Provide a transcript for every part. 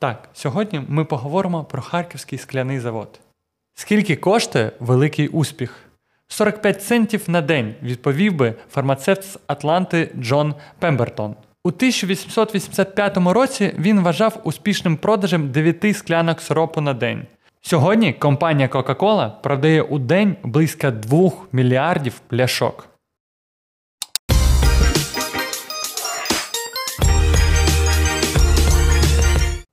Так, сьогодні ми поговоримо про Харківський скляний завод. Скільки коштує великий успіх? 45 центів на день, відповів би фармацевт з Атланти Джон Пембертон. У 1885 році він вважав успішним продажем 9 склянок сиропу на день. Сьогодні компанія Coca-Cola продає у день близько 2 мільярдів пляшок.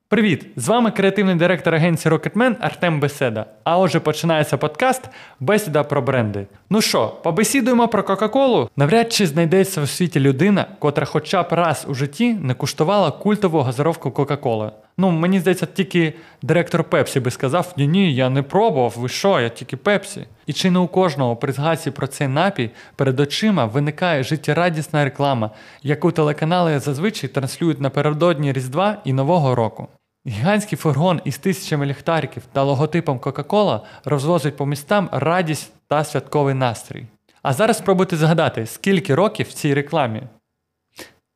Привіт! З вами креативний директор агенції Rocketman Артем Беседа. А отже, починається подкаст Бесіда про бренди. Ну що, побесідуємо про Кока-Колу? Навряд чи знайдеться у світі людина, котра хоча б раз у житті не куштувала культову газировку Кока-Коли. Ну, мені здається, тільки директор Пепсі би сказав: ні, ні, я не пробував, ви що, я тільки Пепсі. І чи не у кожного при згадці про цей напій перед очима виникає життєрадісна реклама, яку телеканали зазвичай транслюють напередодні Різдва і Нового року. Гігантський фургон із тисячами ліхтариків та логотипом Кока-Кола розвозить по містам радість та святковий настрій. А зараз спробуйте згадати, скільки років в цій рекламі.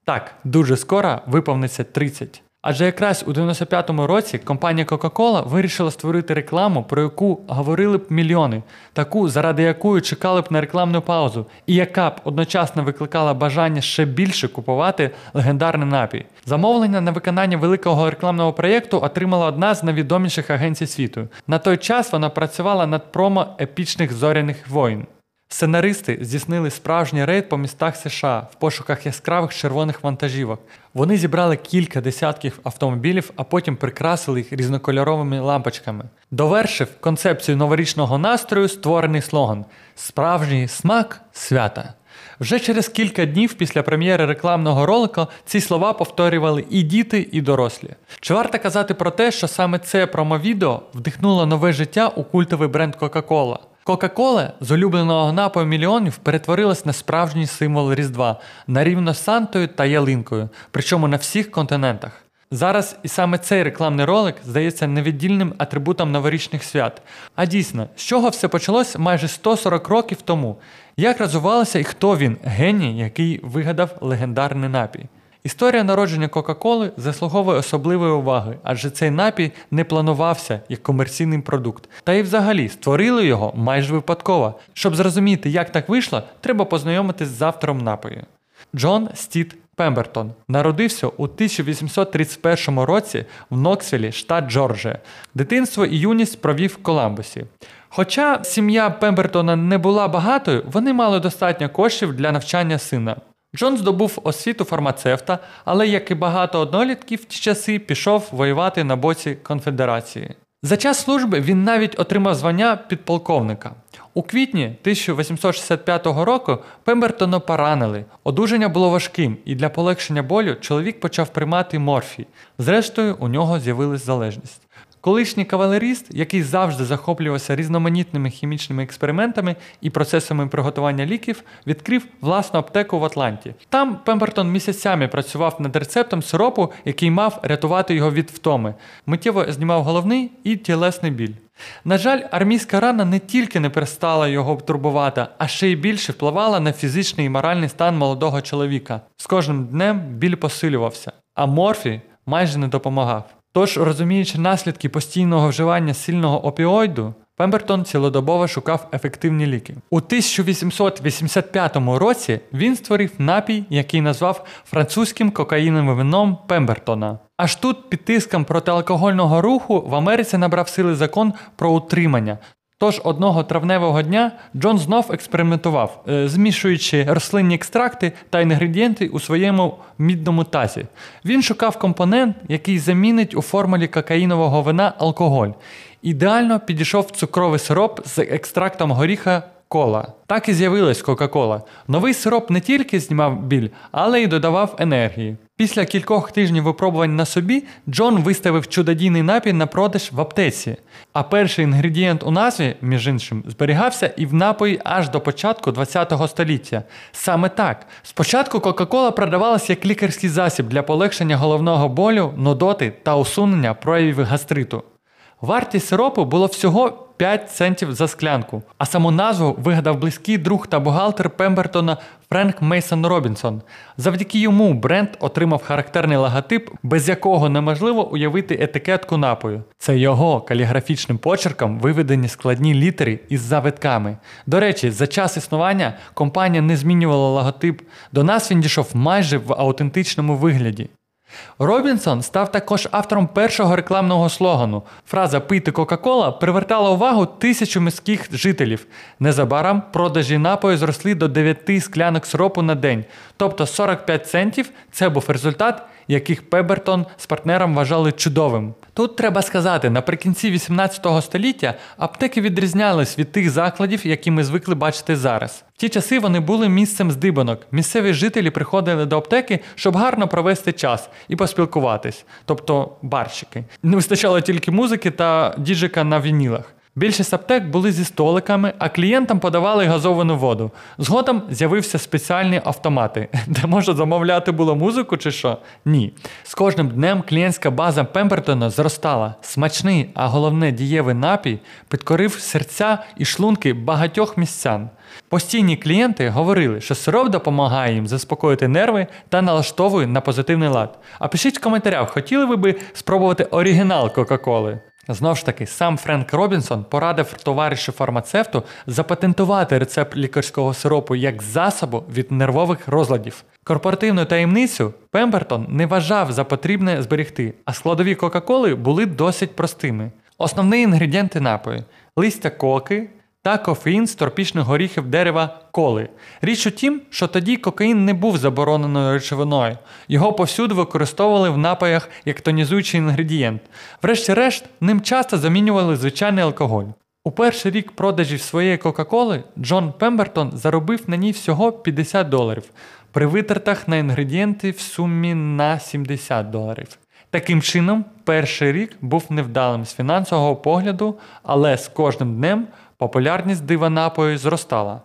Так, дуже скоро виповниться 30. Адже якраз у 95-му році компанія Coca-Cola вирішила створити рекламу, про яку говорили б мільйони, таку, заради якої чекали б на рекламну паузу, і яка б одночасно викликала бажання ще більше купувати легендарний напій. Замовлення на виконання великого рекламного проєкту отримала одна з найвідоміших агенцій світу. На той час вона працювала над промо епічних зоряних воїн. Сценаристи здійснили справжній рейд по містах США в пошуках яскравих червоних вантажівок. Вони зібрали кілька десятків автомобілів, а потім прикрасили їх різнокольоровими лампочками. Довершив концепцію новорічного настрою створений слоган Справжній смак свята. Вже через кілька днів після прем'єри рекламного ролика ці слова повторювали і діти, і дорослі. Чи варто казати про те, що саме це промовідео вдихнуло нове життя у культовий бренд Coca-Cola? Кока-кола з улюбленого напою мільйонів перетворилась на справжній символ Різдва на рівно з Сантою та ялинкою, причому на всіх континентах. Зараз і саме цей рекламний ролик здається невіддільним атрибутом новорічних свят. А дійсно, з чого все почалось майже 140 років тому? Як розвивалося і хто він, геній, який вигадав легендарний напій? Історія народження Кока-Коли заслуговує особливої уваги, адже цей напій не планувався як комерційний продукт. Та й взагалі створили його майже випадково. Щоб зрозуміти, як так вийшло, треба познайомитись з автором напою. Джон Стіт Пембертон народився у 1831 році в Ноксвілі, штат Джорджія. Дитинство і юність провів в Коламбусі. Хоча сім'я Пембертона не була багатою, вони мали достатньо коштів для навчання сина. Джон здобув освіту фармацевта, але, як і багато однолітків в ті часи, пішов воювати на боці конфедерації. За час служби він навіть отримав звання підполковника. У квітні 1865 року Пембертона поранили. Одужання було важким, і для полегшення болю чоловік почав приймати морфій. Зрештою, у нього з'явилась залежність. Колишній кавалеріст, який завжди захоплювався різноманітними хімічними експериментами і процесами приготування ліків, відкрив власну аптеку в Атланті. Там Пембертон місяцями працював над рецептом сиропу, який мав рятувати його від втоми. Миттєво знімав головний і тілесний біль. На жаль, армійська рана не тільки не перестала його турбувати, а ще й більше впливала на фізичний і моральний стан молодого чоловіка. З кожним днем біль посилювався, а морфій майже не допомагав. Тож, розуміючи наслідки постійного вживання сильного опіоїду, Пембертон цілодобово шукав ефективні ліки. У 1885 році він створив напій, який назвав французьким кокаїновим вином Пембертона. Аж тут під тиском протиалкогольного руху в Америці набрав сили закон про утримання, Тож одного травневого дня Джон знов експериментував, е, змішуючи рослинні екстракти та інгредієнти у своєму мідному тазі. Він шукав компонент, який замінить у формулі кокаїнового вина алкоголь. Ідеально підійшов цукровий сироп з екстрактом горіха кола. Так і з'явилась Кока-Кола. Новий сироп не тільки знімав біль, але й додавав енергії. Після кількох тижнів випробувань на собі Джон виставив чудодійний напій на продаж в аптеці. А перший інгредієнт у назві, між іншим, зберігався і в напої аж до початку ХХ століття. Саме так. Спочатку Кока-Кола продавалася як лікарський засіб для полегшення головного болю, нудоти та усунення проявів гастриту. Вартість сиропу було всього 5 центів за склянку, а саму назву вигадав близький друг та бухгалтер Пембертона Френк Мейсон Робінсон. Завдяки йому бренд отримав характерний логотип, без якого неможливо уявити етикетку напою. Це його каліграфічним почерком виведені складні літери із завитками. До речі, за час існування компанія не змінювала логотип. До нас він дійшов майже в аутентичному вигляді. Робінсон став також автором першого рекламного слогану. Фраза Пийте Кока-Кола привертала увагу тисячу міських жителів. Незабаром продажі напою зросли до 9 склянок сиропу на день, тобто 45 центів це був результат, яких Пебертон з партнером вважали чудовим. Тут треба сказати, наприкінці 18 століття аптеки відрізнялись від тих закладів, які ми звикли бачити зараз. В ті часи вони були місцем здибанок. Місцеві жителі приходили до аптеки, щоб гарно провести час і поспілкуватись, тобто барщики. Не вистачало тільки музики та діджика на вінілах. Більшість аптек були зі столиками, а клієнтам подавали газовану воду. Згодом з'явився спеціальні автомати, де можна замовляти було музику чи що? Ні. З кожним днем клієнтська база Пембертона зростала. Смачний, а головне дієвий напій підкорив серця і шлунки багатьох містян. Постійні клієнти говорили, що сироп допомагає їм заспокоїти нерви та налаштовує на позитивний лад. А пишіть в коментарях, хотіли ви би спробувати оригінал Кока-Коли? Знову ж таки, сам Френк Робінсон порадив товаришу фармацевту запатентувати рецепт лікарського сиропу як засобу від нервових розладів. Корпоративну таємницю Пембертон не вважав за потрібне зберегти, а складові Кока-Коли були досить простими. Основні інгредієнти напою листя коки та кофеїн з тропічних горіхів дерева коли. Річ у тім, що тоді кокаїн не був забороненою речовиною, його повсюди використовували в напоях як тонізуючий інгредієнт. Врешті-решт, ним часто замінювали звичайний алкоголь. У перший рік продажів своєї Кока-Коли Джон Пембертон заробив на ній всього 50 доларів, при витратах на інгредієнти в сумі на 70 доларів. Таким чином, перший рік був невдалим з фінансового погляду, але з кожним днем популярність дива напою зростала.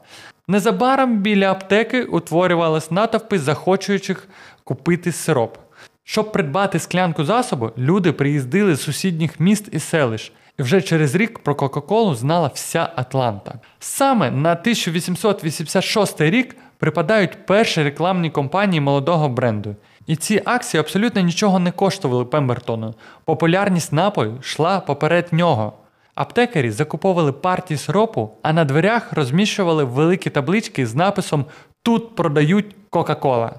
Незабаром біля аптеки утворювались натовпи захочуючих купити сироп. Щоб придбати склянку засобу, люди приїздили з сусідніх міст і селищ. І вже через рік про Кока-Колу знала вся Атланта. Саме на 1886 рік припадають перші рекламні кампанії молодого бренду. І ці акції абсолютно нічого не коштували Пембертону. Популярність напою йшла поперед нього. Аптекарі закуповували партії сиропу, а на дверях розміщували великі таблички з написом Тут продають Кока-Кола.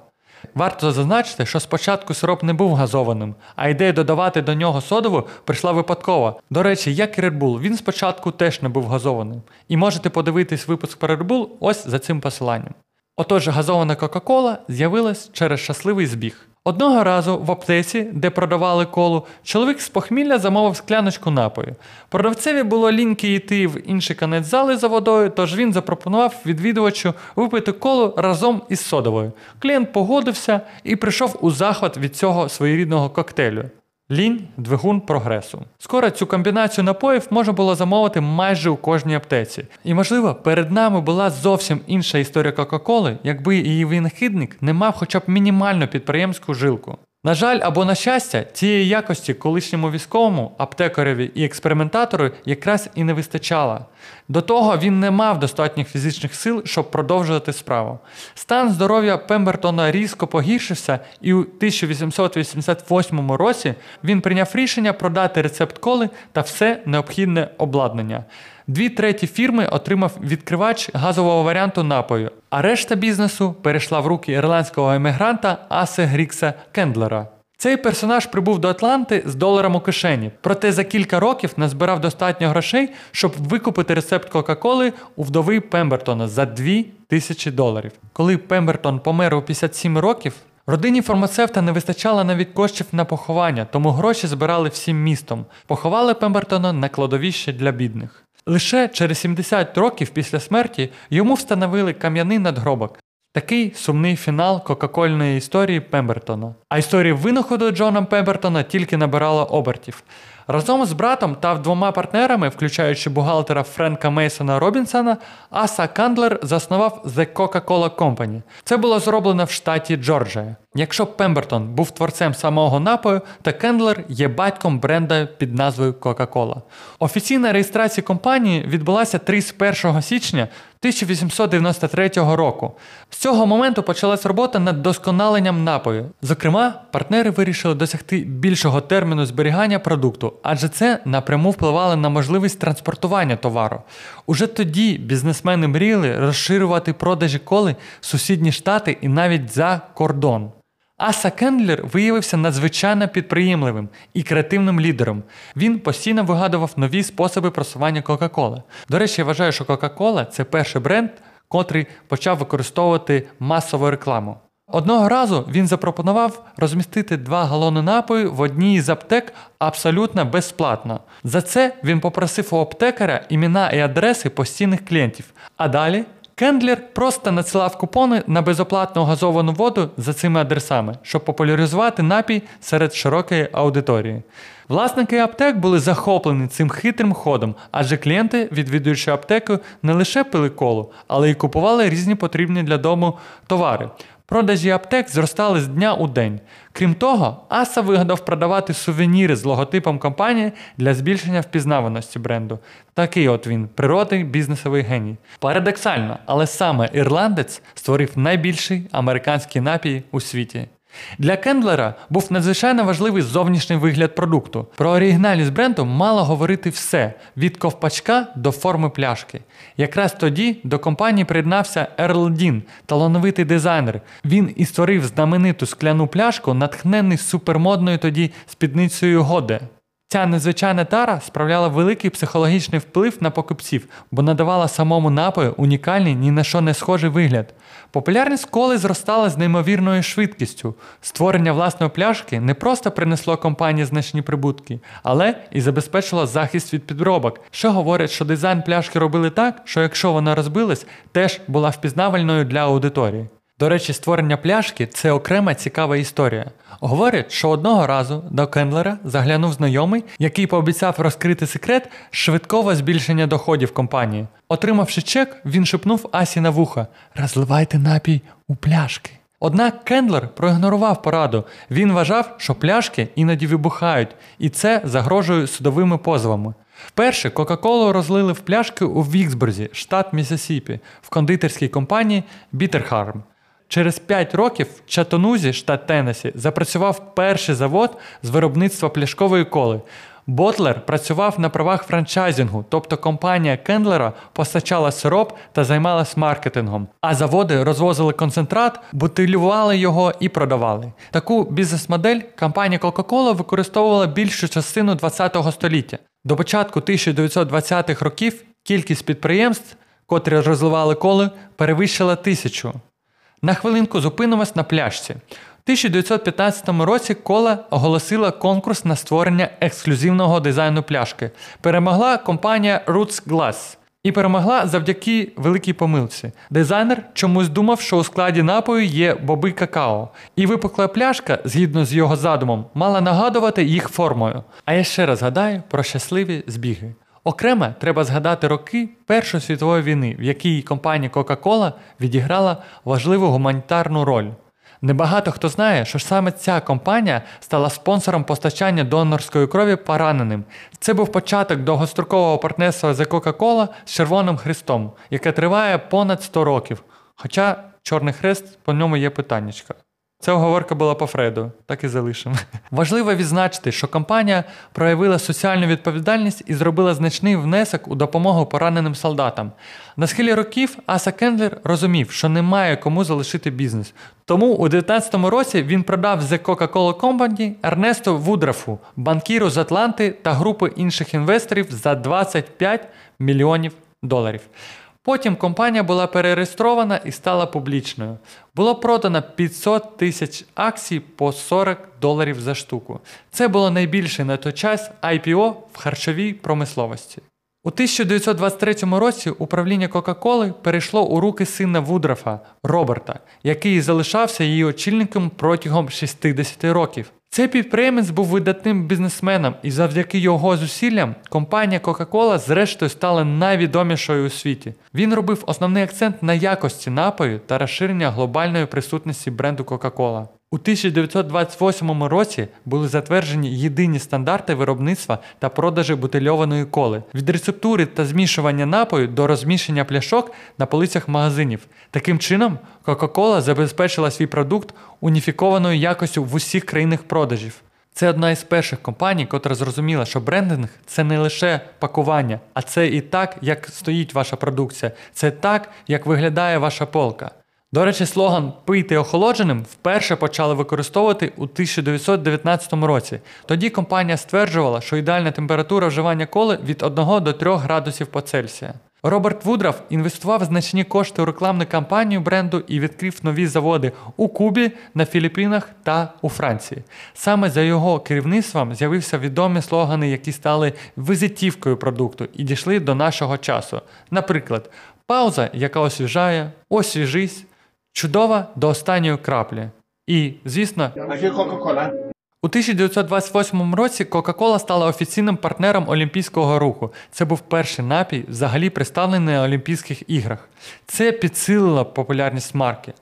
Варто зазначити, що спочатку сироп не був газованим, а ідея додавати до нього содову прийшла випадково. До речі, як і Red Bull, він спочатку теж не був газованим. І можете подивитись випуск про Red Bull ось за цим посиланням. Отож, газована Кока-Кола з'явилась через щасливий збіг. Одного разу в аптеці, де продавали колу, чоловік з похмілля замовив скляночку напою. Продавцеві було ліньки йти в інший конець зали за водою, тож він запропонував відвідувачу випити колу разом із содовою. Клієнт погодився і прийшов у захват від цього своєрідного коктейлю. Лінь двигун прогресу. Скоро цю комбінацію напоїв можна було замовити майже у кожній аптеці. І, можливо, перед нами була зовсім інша історія Кока-Коли, якби її винахідник не мав хоча б мінімальну підприємську жилку. На жаль, або на щастя, цієї якості колишньому військовому, аптекареві і експериментатору якраз і не вистачало. До того він не мав достатніх фізичних сил, щоб продовжувати справу. Стан здоров'я Пембертона різко погіршився, і у 1888 році він прийняв рішення продати рецепт коли та все необхідне обладнання. Дві треті фірми отримав відкривач газового варіанту напою, а решта бізнесу перейшла в руки ірландського емігранта Асе Грікса Кендлера. Цей персонаж прибув до Атланти з доларом у кишені, проте за кілька років назбирав достатньо грошей, щоб викупити рецепт Кока-Коли у вдови Пембертона за 2 тисячі доларів. Коли Пембертон помер у 57 років, родині фармацевта не вистачало навіть коштів на поховання, тому гроші збирали всім містом. Поховали Пембертона на кладовище для бідних. Лише через 70 років після смерті йому встановили кам'яний надгробок. Такий сумний фінал кока-кольної історії Пембертона. А історія винаходу Джона Пембертона тільки набирала обертів. Разом з братом та двома партнерами, включаючи бухгалтера Френка Мейсона Робінсона, Аса Кандлер заснував The Coca-Cola Company. Це було зроблено в штаті Джорджія. Якщо Пембертон був творцем самого напою, то Кендлер є батьком бренда під назвою Coca-Cola. Офіційна реєстрація компанії відбулася 31 січня 1893 року. З цього моменту почалась робота над досконаленням напою. Зокрема, партнери вирішили досягти більшого терміну зберігання продукту, адже це напряму впливало на можливість транспортування товару. Уже тоді бізнесмени мріяли розширювати продажі коли в сусідні штати і навіть за кордон. Аса Кендлер виявився надзвичайно підприємливим і креативним лідером. Він постійно вигадував нові способи просування Кока-Коли. До речі, я вважаю, що Кока-Кола це перший бренд, котрий почав використовувати масову рекламу. Одного разу він запропонував розмістити два галони напою в одній із аптек абсолютно безплатно. За це він попросив у аптекаря імена і адреси постійних клієнтів. А далі Кендлер просто надсилав купони на безоплатну газовану воду за цими адресами, щоб популяризувати напій серед широкої аудиторії. Власники аптек були захоплені цим хитрим ходом, адже клієнти, відвідуючи аптеку, не лише пили колу, але й купували різні потрібні для дому товари. Продажі аптек зростали з дня у день. Крім того, Аса вигадав продавати сувеніри з логотипом компанії для збільшення впізнаваності бренду. Такий от він, природний бізнесовий геній. Парадоксально, але саме ірландець створив найбільший американський напій у світі. Для Кендлера був надзвичайно важливий зовнішній вигляд продукту. Про оригінальність бренду мало говорити все від ковпачка до форми пляшки. Якраз тоді до компанії приєднався Ерл Дін, талановитий дизайнер. Він і створив знамениту скляну пляшку, натхнений супермодною тоді спідницею Годе. Ця незвичайна тара справляла великий психологічний вплив на покупців, бо надавала самому напою унікальний ні на що не схожий вигляд. Популярність коли зростала з неймовірною швидкістю. Створення власної пляшки не просто принесло компанії значні прибутки, але і забезпечило захист від підробок, що говорить, що дизайн пляшки робили так, що якщо вона розбилась, теж була впізнавальною для аудиторії. До речі, створення пляшки це окрема цікава історія. Говорять, що одного разу до Кендлера заглянув знайомий, який пообіцяв розкрити секрет швидкого збільшення доходів компанії. Отримавши чек, він шепнув Асі на вуха розливайте напій у пляшки. Однак Кендлер проігнорував пораду. Він вважав, що пляшки іноді вибухають, і це загрожує судовими позовами. Вперше Кока-Колу розлили в пляшки у Віксбурзі, штат Міссісіпі, в кондитерській компанії Біденгарн. Через 5 років в Чаттанузі, штат Теннесі, запрацював перший завод з виробництва пляшкової коли. Ботлер працював на правах франчайзингу, тобто компанія Кендлера постачала сироп та займалась маркетингом, а заводи розвозили концентрат, бутилювали його і продавали. Таку бізнес-модель компанія Coca-Cola використовувала більшу частину ХХ століття. До початку 1920-х років кількість підприємств, котрі розливали коли, перевищила тисячу. На хвилинку зупинимось на пляшці. У 1915 році кола оголосила конкурс на створення ексклюзивного дизайну пляшки. Перемогла компанія Roots Glass. І перемогла завдяки великій помилці. Дизайнер чомусь думав, що у складі напою є боби какао, і випукла пляшка, згідно з його задумом, мала нагадувати їх формою. А я ще раз гадаю про щасливі збіги. Окремо треба згадати роки Першої світової війни, в якій компанія Coca-Cola відіграла важливу гуманітарну роль. Небагато хто знає, що саме ця компанія стала спонсором постачання донорської крові пораненим. Це був початок довгострокового партнерства The Coca-Cola з Червоним Христом, яке триває понад 100 років. Хоча Чорний Хрест по ньому є питаннячка. Ця оговорка була по Фреду, так і залишимо. Важливо відзначити, що компанія проявила соціальну відповідальність і зробила значний внесок у допомогу пораненим солдатам. На схилі років Аса Кендлер розумів, що немає кому залишити бізнес. Тому у 2019 році він продав The Coca-Cola Company Ернесту Вудрафу, банкіру з Атланти та групі інших інвесторів за 25 мільйонів доларів. Потім компанія була перереєстрована і стала публічною. Було продано 500 тисяч акцій по 40 доларів за штуку. Це було найбільше на той час IPO в харчовій промисловості. У 1923 році управління Кока-Коли перейшло у руки сина Вудрафа Роберта, який залишався її очільником протягом 60 років. Цей підприємець був видатним бізнесменом, і завдяки його зусиллям компанія Coca-Cola зрештою стала найвідомішою у світі. Він робив основний акцент на якості напою та розширення глобальної присутності бренду Coca-Cola. У 1928 році були затверджені єдині стандарти виробництва та продажі бутильованої коли від рецептури та змішування напою до розміщення пляшок на полицях магазинів. Таким чином, Coca-Cola забезпечила свій продукт уніфікованою якостю в усіх країнах продажів. Це одна із перших компаній, котра зрозуміла, що брендинг це не лише пакування, а це і так, як стоїть ваша продукція, це так, як виглядає ваша полка. До речі, слоган Пийте охолодженим вперше почали використовувати у 1919 році. Тоді компанія стверджувала, що ідеальна температура вживання коли від 1 до 3 градусів по Цельсія. Роберт Вудраф інвестував значні кошти у рекламну кампанію бренду і відкрив нові заводи у Кубі, на Філіппінах та у Франції. Саме за його керівництвом з'явився відомі слогани, які стали визитівкою продукту і дійшли до нашого часу. Наприклад, пауза, яка освіжає, освіжись, чудова до останньої краплі. І, звісно, у 1928 році Coca-Cola стала офіційним партнером Олімпійського руху. Це був перший напій, взагалі представлений на Олімпійських іграх. Це підсилило популярність марки.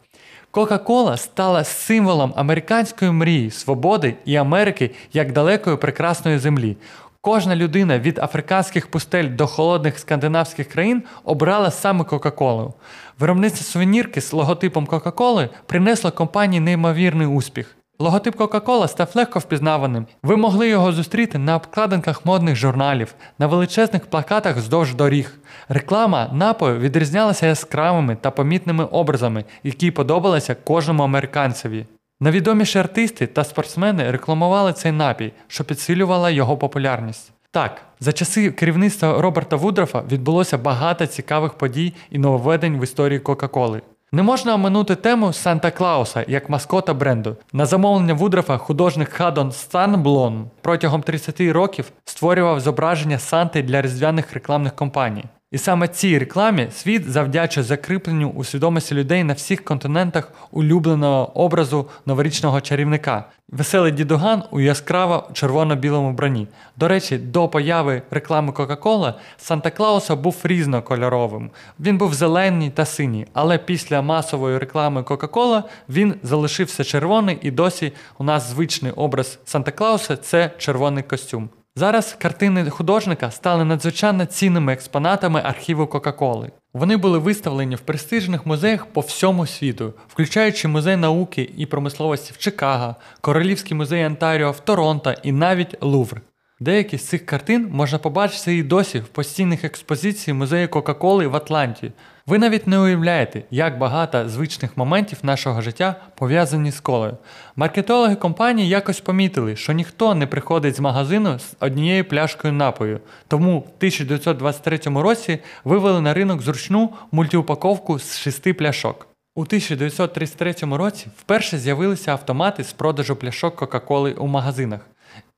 Coca-Cola стала символом американської мрії, свободи і Америки як далекої прекрасної землі. Кожна людина від африканських пустель до холодних скандинавських країн обрала саме Кока-Колу. Виробництво сувенірки з логотипом Кока-Коли принесло компанії неймовірний успіх. Логотип Coca-Cola став легко впізнаваним. Ви могли його зустріти на обкладинках модних журналів, на величезних плакатах вздовж доріг. Реклама напою відрізнялася яскравими та помітними образами, які подобалися кожному американцеві. Найвідоміші артисти та спортсмени рекламували цей напій, що підсилювало його популярність. Так, за часи керівництва Роберта Вудрофа відбулося багато цікавих подій і нововведень в історії Кока-Коли. Не можна оминути тему Санта Клауса як маскота бренду. На замовлення Вудрофа художник Хадон Станблон протягом 30 років створював зображення Санти для різдвяних рекламних кампаній. І саме цій рекламі світ завдячує закріпленню у свідомості людей на всіх континентах улюбленого образу новорічного чарівника. Веселий дідуган у яскраво червоно-білому броні. До речі, до появи реклами Кока-Кола Санта Клауса був різнокольоровим. Він був зелений та синій, але після масової реклами Кока-Кола він залишився червоний і досі у нас звичний образ Санта Клауса це червоний костюм. Зараз картини художника стали надзвичайно цінними експонатами архіву Кока-Коли. Вони були виставлені в престижних музеях по всьому світу, включаючи музей науки і промисловості в Чикаго, Королівський музей Онтаріо в Торонто і навіть Лувр. Деякі з цих картин можна побачити і досі в постійних експозиції музею Кока-Коли в Атланті. Ви навіть не уявляєте, як багато звичних моментів нашого життя пов'язані з колою. Маркетологи компанії якось помітили, що ніхто не приходить з магазину з однією пляшкою напою. Тому в 1923 році вивели на ринок зручну мультиупаковку з шести пляшок. У 1933 році вперше з'явилися автомати з продажу пляшок Кока-Коли у магазинах.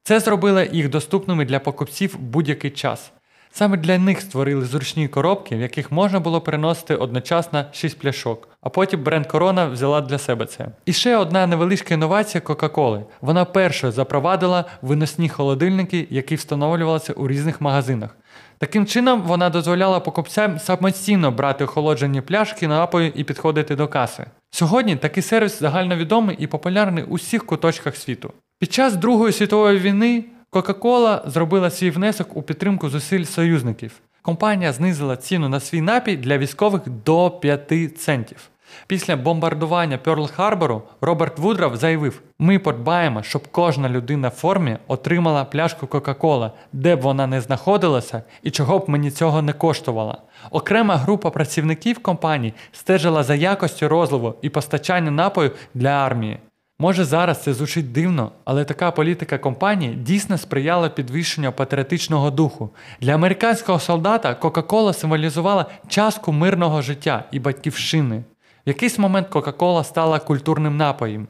Це зробило їх доступними для покупців будь-який час. Саме для них створили зручні коробки, в яких можна було переносити одночасно 6 пляшок. А потім бренд Корона взяла для себе це. І ще одна невеличка інновація Кока-Коли. Вона першою запровадила виносні холодильники, які встановлювалися у різних магазинах. Таким чином, вона дозволяла покупцям самостійно брати охолоджені пляшки напою і підходити до каси. Сьогодні такий сервіс загальновідомий і популярний у всіх куточках світу. Під час Другої світової війни Coca-Cola зробила свій внесок у підтримку зусиль союзників. Компанія знизила ціну на свій напій для військових до 5 центів. Після бомбардування Перл-Харбору Роберт Вудраф заявив: ми подбаємо, щоб кожна людина в формі отримала пляшку Кока-Кола, де б вона не знаходилася і чого б мені цього не коштувало. Окрема група працівників компанії стежила за якостю розливу і постачання напою для армії. Може зараз це звучить дивно, але така політика компанії дійсно сприяла підвищенню патріотичного духу. Для американського солдата Кока-Кола символізувала частку мирного життя і батьківщини. В якийсь момент Кока-Кола стала культурним напоєм.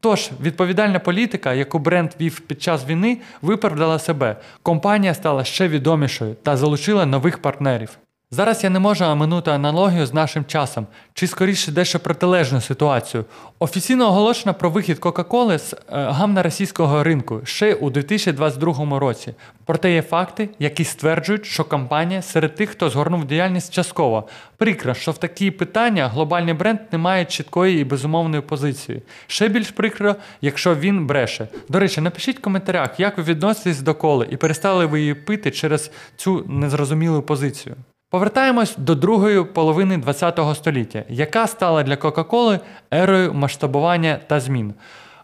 Тож, відповідальна політика, яку бренд вів під час війни, виправдала себе. Компанія стала ще відомішою та залучила нових партнерів. Зараз я не можу оминути аналогію з нашим часом, чи скоріше дещо протилежну ситуацію. Офіційно оголошено про вихід Кока-Коли з е, гамна російського ринку ще у 2022 році. Проте є факти, які стверджують, що компанія серед тих, хто згорнув діяльність частково. Прикро, що в такі питання глобальний бренд не має чіткої і безумовної позиції. Ще більш прикро, якщо він бреше. До речі, напишіть в коментарях, як ви відноситесь до коли і перестали ви її пити через цю незрозумілу позицію. Повертаємось до другої половини ХХ століття, яка стала для Кока-Коли ерою масштабування та змін.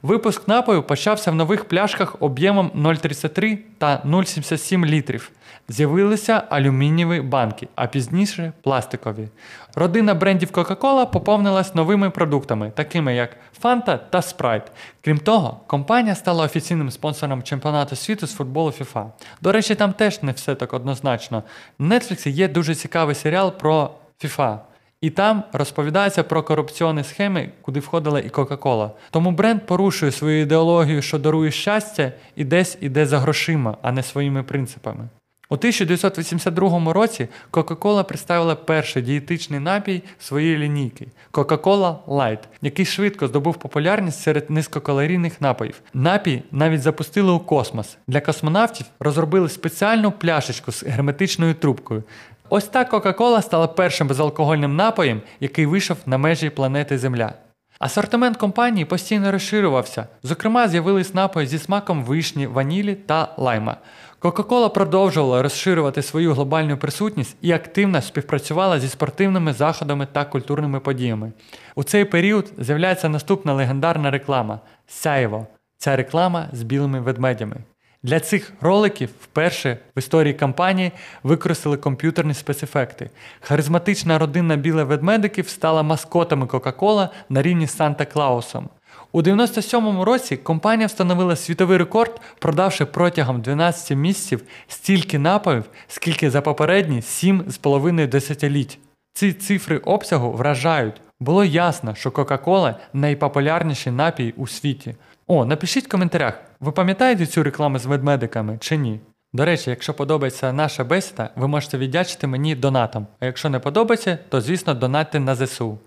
Випуск напою почався в нових пляшках об'ємом 0,33 та 0,77 літрів. З'явилися алюмінієві банки, а пізніше пластикові. Родина брендів Coca-Cola поповнилась новими продуктами, такими як Fanta та Sprite. Крім того, компанія стала офіційним спонсором чемпіонату світу з футболу FIFA. До речі, там теж не все так однозначно. В Netflix є дуже цікавий серіал про FIFA. І там розповідається про корупційні схеми, куди входила і Кока-Кола. Тому бренд порушує свою ідеологію, що дарує щастя, і десь іде за грошима, а не своїми принципами. У 1982 році Coca-Cola представила перший дієтичний напій своєї лінійки Coca-Cola Light, який швидко здобув популярність серед низькокалорійних напоїв. Напій навіть запустили у космос. Для космонавтів розробили спеціальну пляшечку з герметичною трубкою. Ось так Coca-Cola стала першим безалкогольним напоєм, який вийшов на межі планети Земля. Асортимент компанії постійно розширювався. Зокрема, з'явились напої зі смаком вишні, ванілі та лайма. Кока-Кола продовжувала розширювати свою глобальну присутність і активно співпрацювала зі спортивними заходами та культурними подіями. У цей період з'являється наступна легендарна реклама Сяєво. Ця реклама з білими ведмедями. Для цих роликів вперше в історії кампанії використали комп'ютерні спецефекти. Харизматична родина білих ведмедиків стала маскотами Кока-Кола на рівні з Санта Клаусом. У 97-му році компанія встановила світовий рекорд, продавши протягом 12 місяців стільки напоїв, скільки за попередні 7,5 десятиліть. Ці цифри обсягу вражають. Було ясно, що Кока-Кола найпопулярніший напій у світі. О, напишіть в коментарях, ви пам'ятаєте цю рекламу з ведмедиками чи ні? До речі, якщо подобається наша бесіда, ви можете віддячити мені донатом. А якщо не подобається, то звісно донатьте на ЗСУ.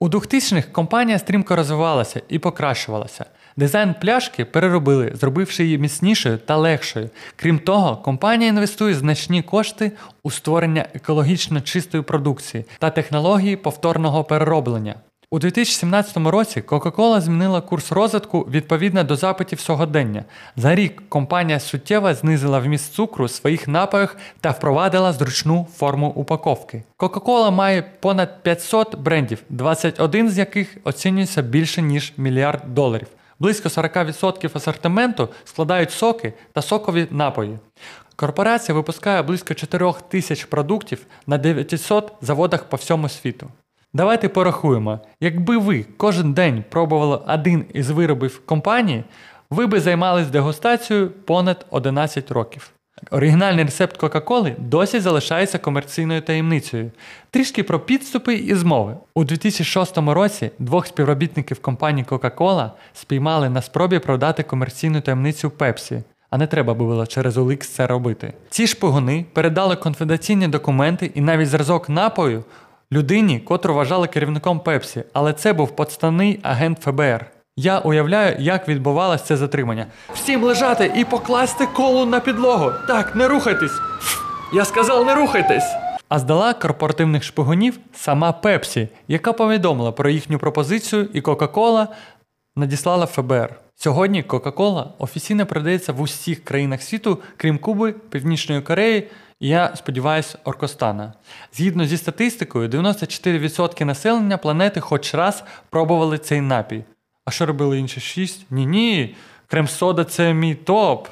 У 2000-х компанія стрімко розвивалася і покращувалася. Дизайн пляшки переробили, зробивши її міцнішою та легшою. Крім того, компанія інвестує значні кошти у створення екологічно чистої продукції та технології повторного перероблення. У 2017 році Coca-Cola змінила курс розвитку відповідно до запитів сьогодення. За рік компанія суттєво знизила вміст цукру в своїх напоях та впровадила зручну форму упаковки. Coca-Cola має понад 500 брендів, 21 з яких оцінюється більше ніж мільярд доларів. Близько 40% асортименту складають соки та сокові напої. Корпорація випускає близько 4 тисяч продуктів на 900 заводах по всьому світу. Давайте порахуємо, якби ви кожен день пробували один із виробів компанії, ви би займались дегустацією понад 11 років. Оригінальний рецепт Кока-Коли досі залишається комерційною таємницею. Трішки про підступи і змови. У 2006 році двох співробітників компанії Coca-Cola спіймали на спробі продати комерційну таємницю Пепсі. А не треба було через OLX це робити. Ці шпигуни передали конфіденційні документи і навіть зразок напою людині, котру вважали керівником Пепсі, але це був подставний агент ФБР. Я уявляю, як відбувалося це затримання. Всім лежати і покласти колу на підлогу. Так, не рухайтесь. Я сказав, не рухайтесь. А здала корпоративних шпигунів сама Пепсі, яка повідомила про їхню пропозицію, і Кока-Кола надіслала ФБР. Сьогодні Кока-Кола офіційно продається в усіх країнах світу, крім Куби, Північної Кореї я сподіваюся, Оркостана. Згідно зі статистикою, 94% населення планети хоч раз пробували цей напій. А що робили інші 6? Ні-ні. Крем-сода це мій топ.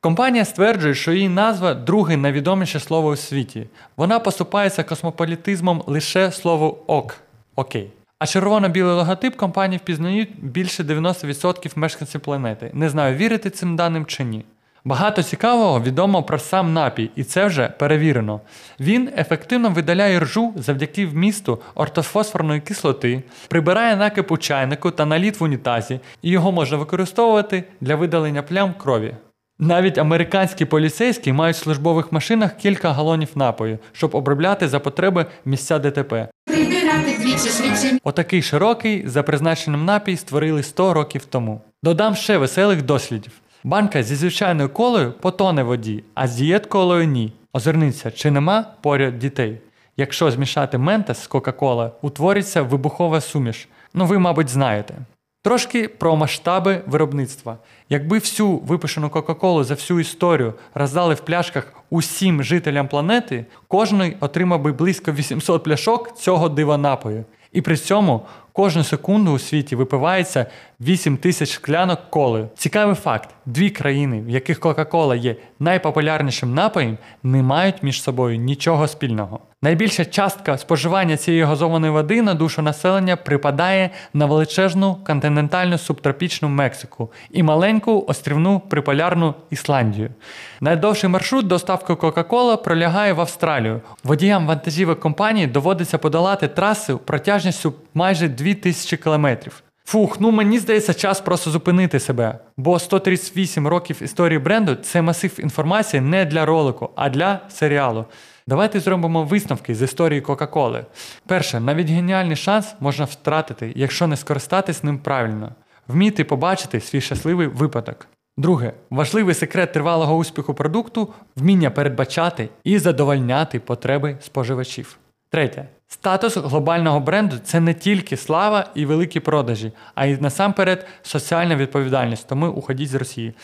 Компанія стверджує, що її назва друге найвідоміше слово у світі. Вона поступається космополітизмом лише слово ок. Окей. А червоно-білий логотип компанії впізнають більше 90% мешканців планети. Не знаю, вірити цим даним чи ні. Багато цікавого відомо про сам напій, і це вже перевірено. Він ефективно видаляє ржу завдяки вмісту ортофосфорної кислоти, прибирає накип у чайнику та наліт в унітазі, і його можна використовувати для видалення плям крові. Навіть американські поліцейські мають в службових машинах кілька галонів напою, щоб обробляти за потреби місця ДТП. Отакий широкий за призначенням напій створили 100 років тому. Додам ще веселих дослідів. Банка зі звичайною колою потоне в воді, а з дієт-колою ні. Озирніться, чи нема поряд дітей. Якщо змішати ментес з Кока-Кола, утвориться вибухова суміш. Ну ви, мабуть, знаєте. Трошки про масштаби виробництва. Якби всю випущену Кока-Колу за всю історію роздали в пляшках усім жителям планети, кожний отримав би близько 800 пляшок цього дива напою. І при цьому кожну секунду у світі випивається 8 тисяч шклянок коли. Цікавий факт: дві країни, в яких Кока-Кола є найпопулярнішим напоєм, не мають між собою нічого спільного. Найбільша частка споживання цієї газованої води на душу населення припадає на величезну континентальну субтропічну Мексику і маленьку острівну приполярну Ісландію. Найдовший маршрут доставки Кока-Кола пролягає в Австралію. Водіям вантажівок компанії доводиться подолати траси протяжністю майже 2000 кілометрів. Фух, ну мені здається, час просто зупинити себе. Бо 138 років історії бренду це масив інформації не для ролику, а для серіалу. Давайте зробимо висновки з історії Кока-Коли. Перше, навіть геніальний шанс можна втратити, якщо не скористатись ним правильно, вміти побачити свій щасливий випадок. Друге, важливий секрет тривалого успіху продукту вміння передбачати і задовольняти потреби споживачів. Третє. Статус глобального бренду це не тільки слава і великі продажі, а й насамперед соціальна відповідальність. Тому уходіть з Росії.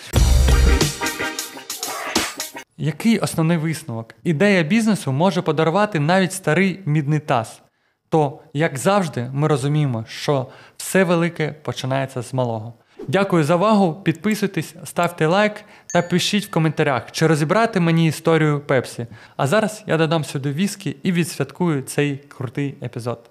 Який основний висновок? Ідея бізнесу може подарувати навіть старий мідний таз. То, як завжди, ми розуміємо, що все велике починається з малого. Дякую за увагу, підписуйтесь, ставте лайк та пишіть в коментарях, чи розібрати мені історію Пепсі. А зараз я додам сюди віскі і відсвяткую цей крутий епізод.